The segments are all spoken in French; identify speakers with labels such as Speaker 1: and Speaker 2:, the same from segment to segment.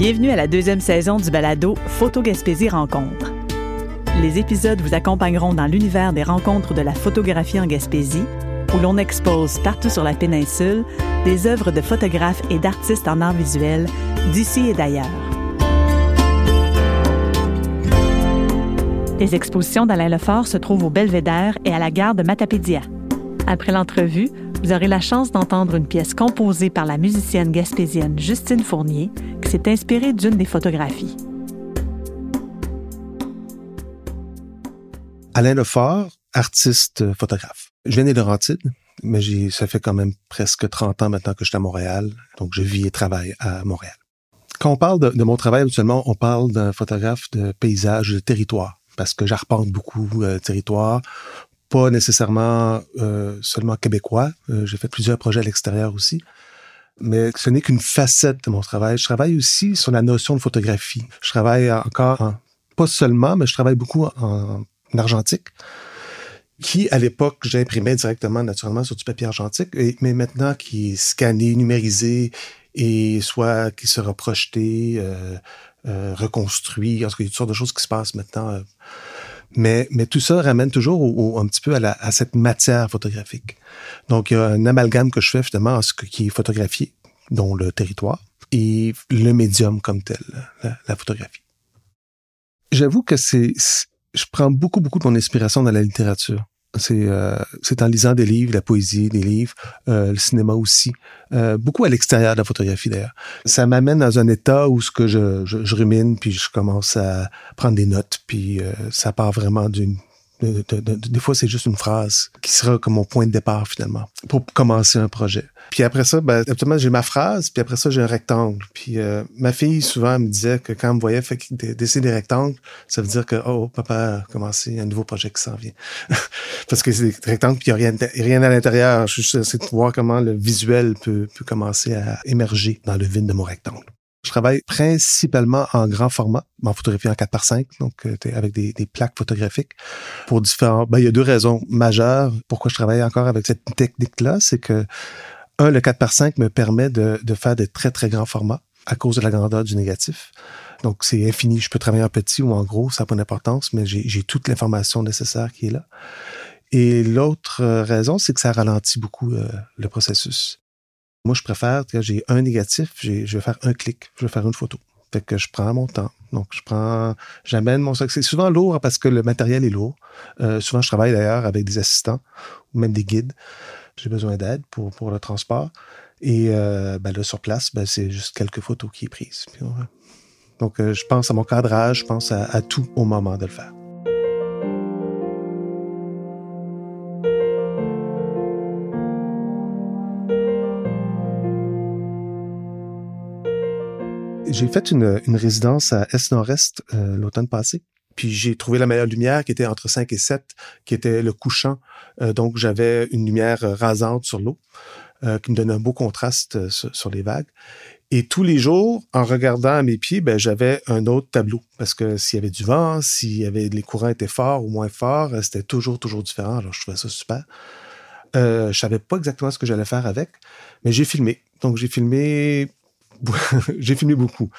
Speaker 1: Bienvenue à la deuxième saison du balado Photo Gaspésie Rencontre. Les épisodes vous accompagneront dans l'univers des rencontres de la photographie en Gaspésie, où l'on expose partout sur la péninsule des œuvres de photographes et d'artistes en art visuel d'ici et d'ailleurs. Les expositions d'Alain Lefort se trouvent au Belvédère et à la gare de Matapédia. Après l'entrevue, vous aurez la chance d'entendre une pièce composée par la musicienne gaspésienne Justine Fournier s'est inspirée d'une des photographies.
Speaker 2: Alain Lefort, artiste photographe. Je viens des Laurentides, mais ça fait quand même presque 30 ans maintenant que je suis à Montréal, donc je vis et travaille à Montréal. Quand on parle de, mon travail, habituellement, on parle d'un photographe de paysage, de territoire, parce que j'arpente beaucoup euh, de territoire, pas nécessairement euh, seulement québécois. Euh, j'ai fait plusieurs projets à l'extérieur aussi. Mais ce n'est qu'une facette de mon travail. Je travaille aussi sur la notion de photographie. Je travaille encore, en, pas seulement, mais je travaille beaucoup en, argentique, qui à l'époque j'imprimais directement naturellement sur du papier argentique, mais maintenant qui est scanné, numérisé et soit qui sera projeté, euh, euh, reconstruit. En tout il y a toutes sortes de choses qui se passent maintenant. Euh, mais, tout ça ramène toujours un petit peu à, cette matière photographique. Donc, il y a un amalgame que je fais justement à ce qui est photographié, dont le territoire, et le médium comme tel, la, la photographie. J'avoue que c'est, je prends beaucoup, beaucoup de mon inspiration dans la littérature. C'est euh, en lisant des livres, la poésie, des livres, euh, le cinéma aussi, euh, beaucoup à l'extérieur de la photographie d'ailleurs. Ça m'amène dans un état où ce que je, je, je, rumine, puis je commence à prendre des notes, puis euh, ça part vraiment d'une des fois, c'est juste une phrase qui sera comme mon point de départ finalement pour commencer un projet. Puis après ça, ben, j'ai ma phrase, puis après ça, j'ai un rectangle. Puis euh, ma fille, souvent, me disait que quand elle me voyait dessiner des rectangles, ça veut dire que, oh, papa a commencé un nouveau projet qui s'en vient. Parce que c'est des rectangles, puis il n'y a rien, à l'intérieur. C'est de voir comment le visuel peut commencer à émerger dans le vide de mon rectangle. Je travaille principalement en grand format, en photographie en 4 par 5, donc euh, avec des, plaques photographiques pour différents. Ben, il y a deux raisons majeures pourquoi je travaille encore avec cette technique-là, c'est que un, le 4 par 5 me permet de, de faire des très très grands formats à cause de la grandeur du négatif. Donc c'est infini. Je peux travailler en petit ou en gros, ça n'a pas d'importance, mais j'ai toute l'information nécessaire qui est là. Et l'autre euh, raison, c'est que ça ralentit beaucoup euh, le processus. Moi, je préfère, quand j'ai un négatif, je vais faire un clic, je vais faire une photo. Fait que je prends mon temps. Donc, je prends, j'amène mon sac. C'est souvent lourd parce que le matériel est lourd. Euh, souvent, je travaille d'ailleurs avec des assistants ou même des guides. J'ai besoin d'aide pour, pour le transport. Et euh, ben là, sur place, ben, c'est juste quelques photos qui est prises. Donc, euh, je pense à mon cadrage, je pense à tout au moment de le faire. J'ai fait une, résidence à Est-Nord-Est euh, l'automne passé. Puis j'ai trouvé la meilleure lumière qui était entre 5 et 7, qui était le couchant. Euh, donc j'avais une lumière rasante sur l'eau euh, qui me donnait un beau contraste sur, les vagues. Et tous les jours, en regardant à mes pieds, ben, j'avais un autre tableau. Parce que s'il y avait du vent, s'il y avait les courants étaient forts ou moins forts, c'était toujours, toujours différent. Alors je trouvais ça super. Euh, je savais pas exactement ce que j'allais faire avec, mais j'ai filmé. Donc j'ai filmé j'ai filmé beaucoup.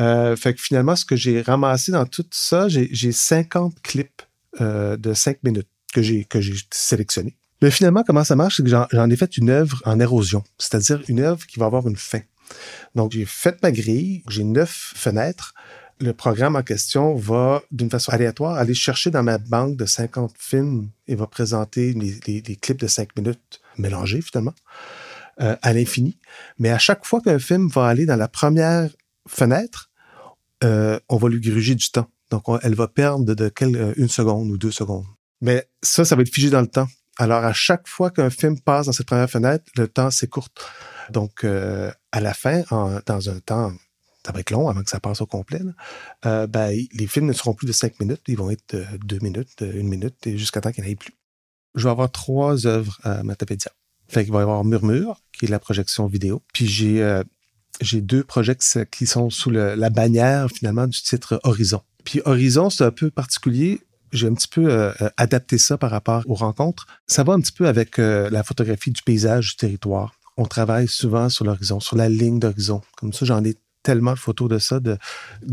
Speaker 2: Euh, fait que finalement, ce que j'ai ramassé dans tout ça, j'ai 50 clips euh, de 5 minutes que j'ai sélectionnés. Mais finalement, comment ça marche, c'est que j'en ai fait une œuvre en érosion, c'est-à-dire une œuvre qui va avoir une fin. Donc, j'ai fait ma grille, j'ai neuf fenêtres. Le programme en question va, d'une façon aléatoire, aller chercher dans ma banque de 50 films et va présenter les, les clips de 5 minutes mélangés, finalement. Euh, à l'infini. Mais à chaque fois qu'un film va aller dans la première fenêtre, euh, on va lui gruger du temps. Donc, elle va perdre de, de euh, une seconde ou deux secondes. Mais ça, ça va être figé dans le temps. Alors, à chaque fois qu'un film passe dans cette première fenêtre, le temps s'écourte. Donc, à la fin, dans un temps ça va être long avant que ça passe au complet. ben, les films ne seront plus de cinq minutes, ils vont être de deux minutes, une minute, et jusqu'à temps qu'il n'y plus. Je vais avoir trois œuvres à Matapédia. Fait qu'il va y avoir Murmure, qui est la projection vidéo. Puis j'ai euh, j'ai deux projets qui sont sous la bannière finalement du titre Horizon. Puis Horizon, c'est un peu particulier. J'ai un petit peu euh, euh, adapté ça par rapport aux rencontres. Ça va un petit peu avec la photographie du paysage du territoire. On travaille souvent sur l'horizon, sur la ligne d'horizon. Comme ça, j'en ai tellement de photos de ça, de,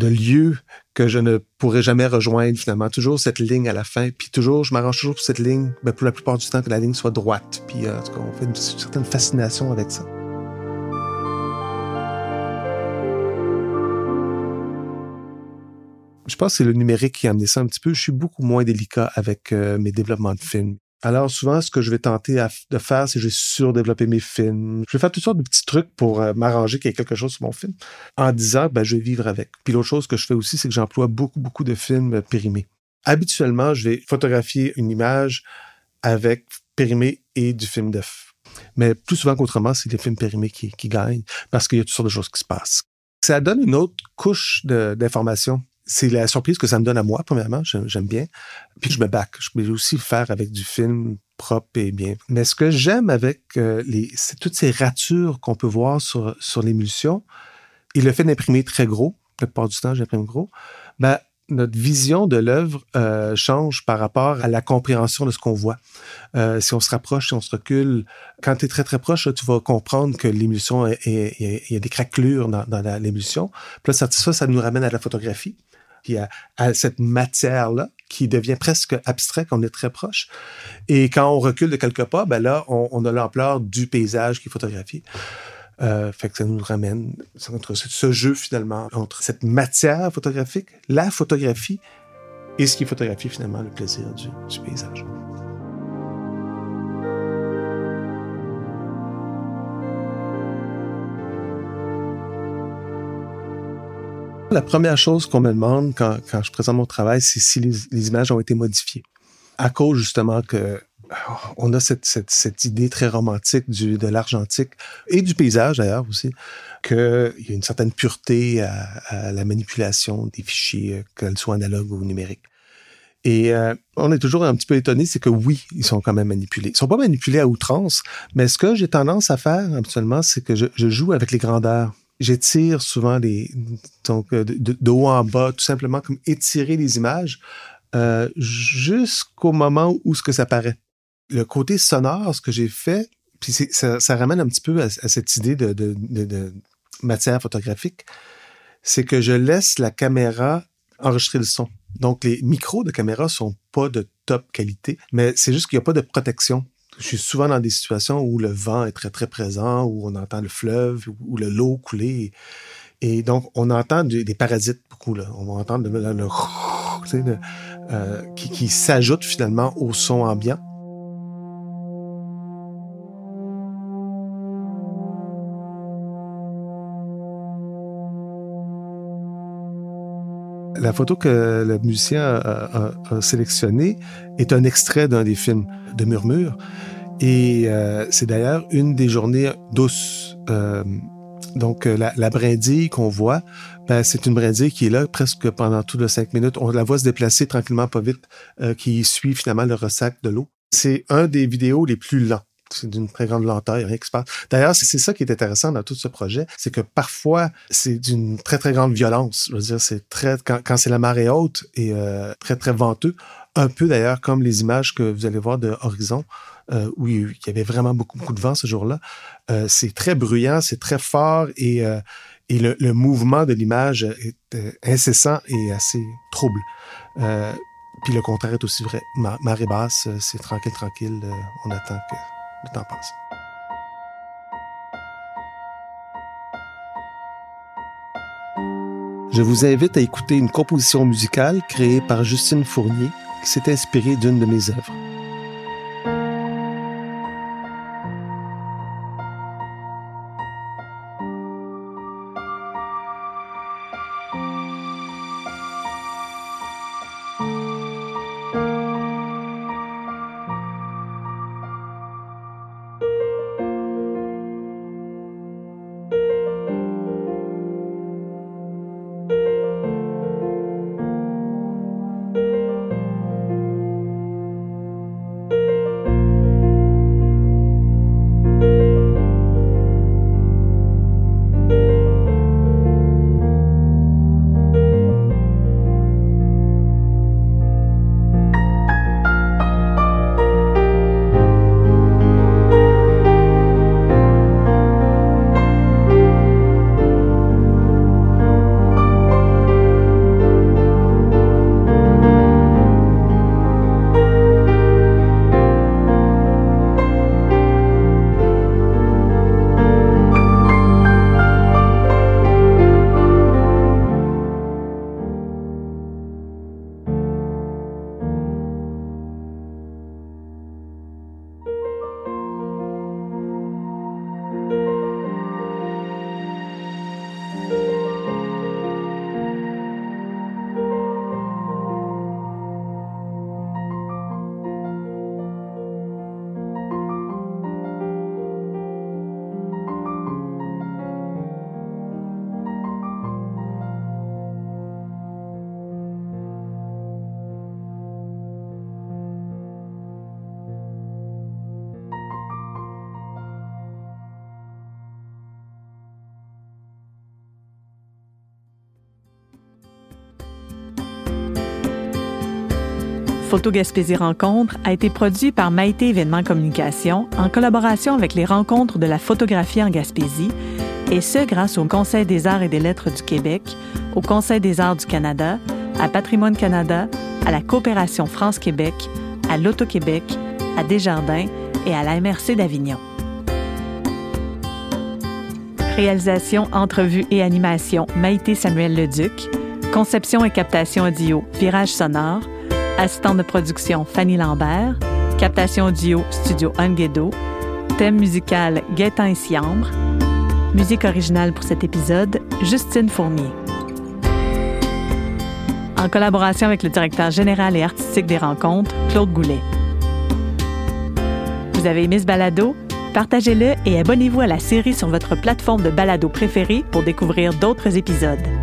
Speaker 2: lieux que je ne pourrais jamais rejoindre finalement. Toujours cette ligne à la fin. Puis toujours, je m'arrange toujours pour cette ligne, ben, pour la plupart du temps, que la ligne soit droite. Puis euh, en tout cas, on fait une, certaine fascination avec ça. Je pense que c'est le numérique qui a amené ça un petit peu. Je suis beaucoup moins délicat avec euh, mes développements de films. Alors souvent, ce que je vais tenter de faire, c'est que je vais surdévelopper mes films. Je vais faire toutes sortes de petits trucs pour euh, m'arranger qu'il y ait quelque chose sur mon film, en disant, ben, je vais vivre avec. Puis l'autre chose que je fais aussi, c'est que j'emploie beaucoup, beaucoup de films périmés. Habituellement, je vais photographier une image avec périmé et du film d'œuf. Mais plus souvent qu'autrement, c'est les films périmés qui, qui gagnent parce qu'il y a toutes sortes de choses qui se passent. Ça donne une autre couche d'information c'est la surprise que ça me donne à moi, premièrement. J'aime bien. Puis je me back. Je peux aussi le faire avec du film propre et bien. Mais ce que j'aime avec euh, les, toutes ces ratures qu'on peut voir sur, sur l'émulsion et le fait d'imprimer très gros, la plupart du temps, j'imprime gros, ben, notre vision de l'œuvre euh, change par rapport à la compréhension de ce qu'on voit. Euh, si on se rapproche, si on se recule, quand tu es très très proche, tu vas comprendre que l'émulsion, il y a des craquelures dans, dans l'émulsion. Puis là, ça, ça, ça nous ramène à la photographie puis à, cette matière-là qui devient presque abstrait quand on est très proche. Et quand on recule de quelques pas, ben là, on, a l'ampleur du paysage qui est photographié. Euh, fait que ça nous ramène entre ce jeu finalement entre cette matière photographique, la photographie et ce qui est photographié finalement le plaisir du paysage. La première chose qu'on me demande quand, je présente mon travail, c'est si les, images ont été modifiées. À cause justement que oh, on a cette, idée très romantique de l'argentique et du paysage d'ailleurs aussi, qu'il y a une certaine pureté à, à la manipulation des fichiers, euh, qu'elles soient analogues ou numériques. Et euh, on est toujours un petit peu étonné, c'est que oui, ils sont quand même manipulés. Ils sont pas manipulés à outrance, mais ce que j'ai tendance à faire habituellement, c'est que je, je joue avec les grandeurs j'étire souvent les donc euh, de, haut en bas, tout simplement comme étirer les images euh, jusqu'au moment où ce que ça paraît. Le côté sonore, ce que j'ai fait, puis ça, ramène un petit peu à, cette idée de, de, de, matière photographique, c'est que je laisse la caméra enregistrer le son. Donc les micros de caméra sont pas de top qualité, mais c'est juste qu'il n'y a pas de protection je suis souvent dans des situations où le vent est très, très présent, où on entend le fleuve, ou le l'eau couler. Et donc, on entend des, parasites beaucoup. Là. On va entendre le, le, le euh, qui, qui s'ajoute finalement au son ambiant. La photo que le musicien a, sélectionnée est un extrait d'un des films de Murmure. Et euh, c'est d'ailleurs une des journées douces. Euh, donc, euh, la, brindille qu'on voit, ben, c'est une brindille qui est là presque pendant tout de cinq minutes. On la voit se déplacer tranquillement, pas vite, qui suit finalement le ressac de l'eau. C'est un des vidéos les plus lents c'est d'une très grande lenteur, rien qui se passe. D'ailleurs, c'est ça qui est intéressant dans tout ce projet, c'est que parfois, c'est d'une très, très grande violence. Je veux dire, c'est très, quand, c'est la marée haute et euh, très, très venteux, un peu d'ailleurs comme les images que vous allez voir de Horizon, euh, où il y avait vraiment beaucoup, beaucoup de vent ce jour-là. Euh, c'est très bruyant, c'est très fort et, et le, mouvement de l'image est incessant et assez trouble. Puis le contraire est aussi vrai. marée basse, c'est tranquille, tranquille, on attend que Je vous invite à écouter une composition musicale créée par Justine Fournier qui s'est inspirée d'une de mes œuvres.
Speaker 1: Photo Gaspésie Rencontre a été produit par Maïté Événements Communication en collaboration avec les rencontres de la photographie en Gaspésie, et ce grâce au Conseil des arts et des lettres du Québec, au Conseil des arts du Canada, à Patrimoine Canada, à la Coopération France-Québec, à l'Auto-Québec, à Desjardins et à la MRC d'Avignon. Réalisation, entrevue et animation Maïté Samuel Leduc. Conception et captation audio Virage Sonore. Assistant de production Fanny Lambert. Captation audio Studio Unguedo. Thème musical Gaétan et Siambre. Musique originale pour cet épisode Justine Fournier. En collaboration avec le directeur général et artistique des rencontres, Claude Goulet. Vous avez aimé ce balado? Partagez-le et abonnez-vous à la série sur votre plateforme de balado préférée pour découvrir d'autres épisodes.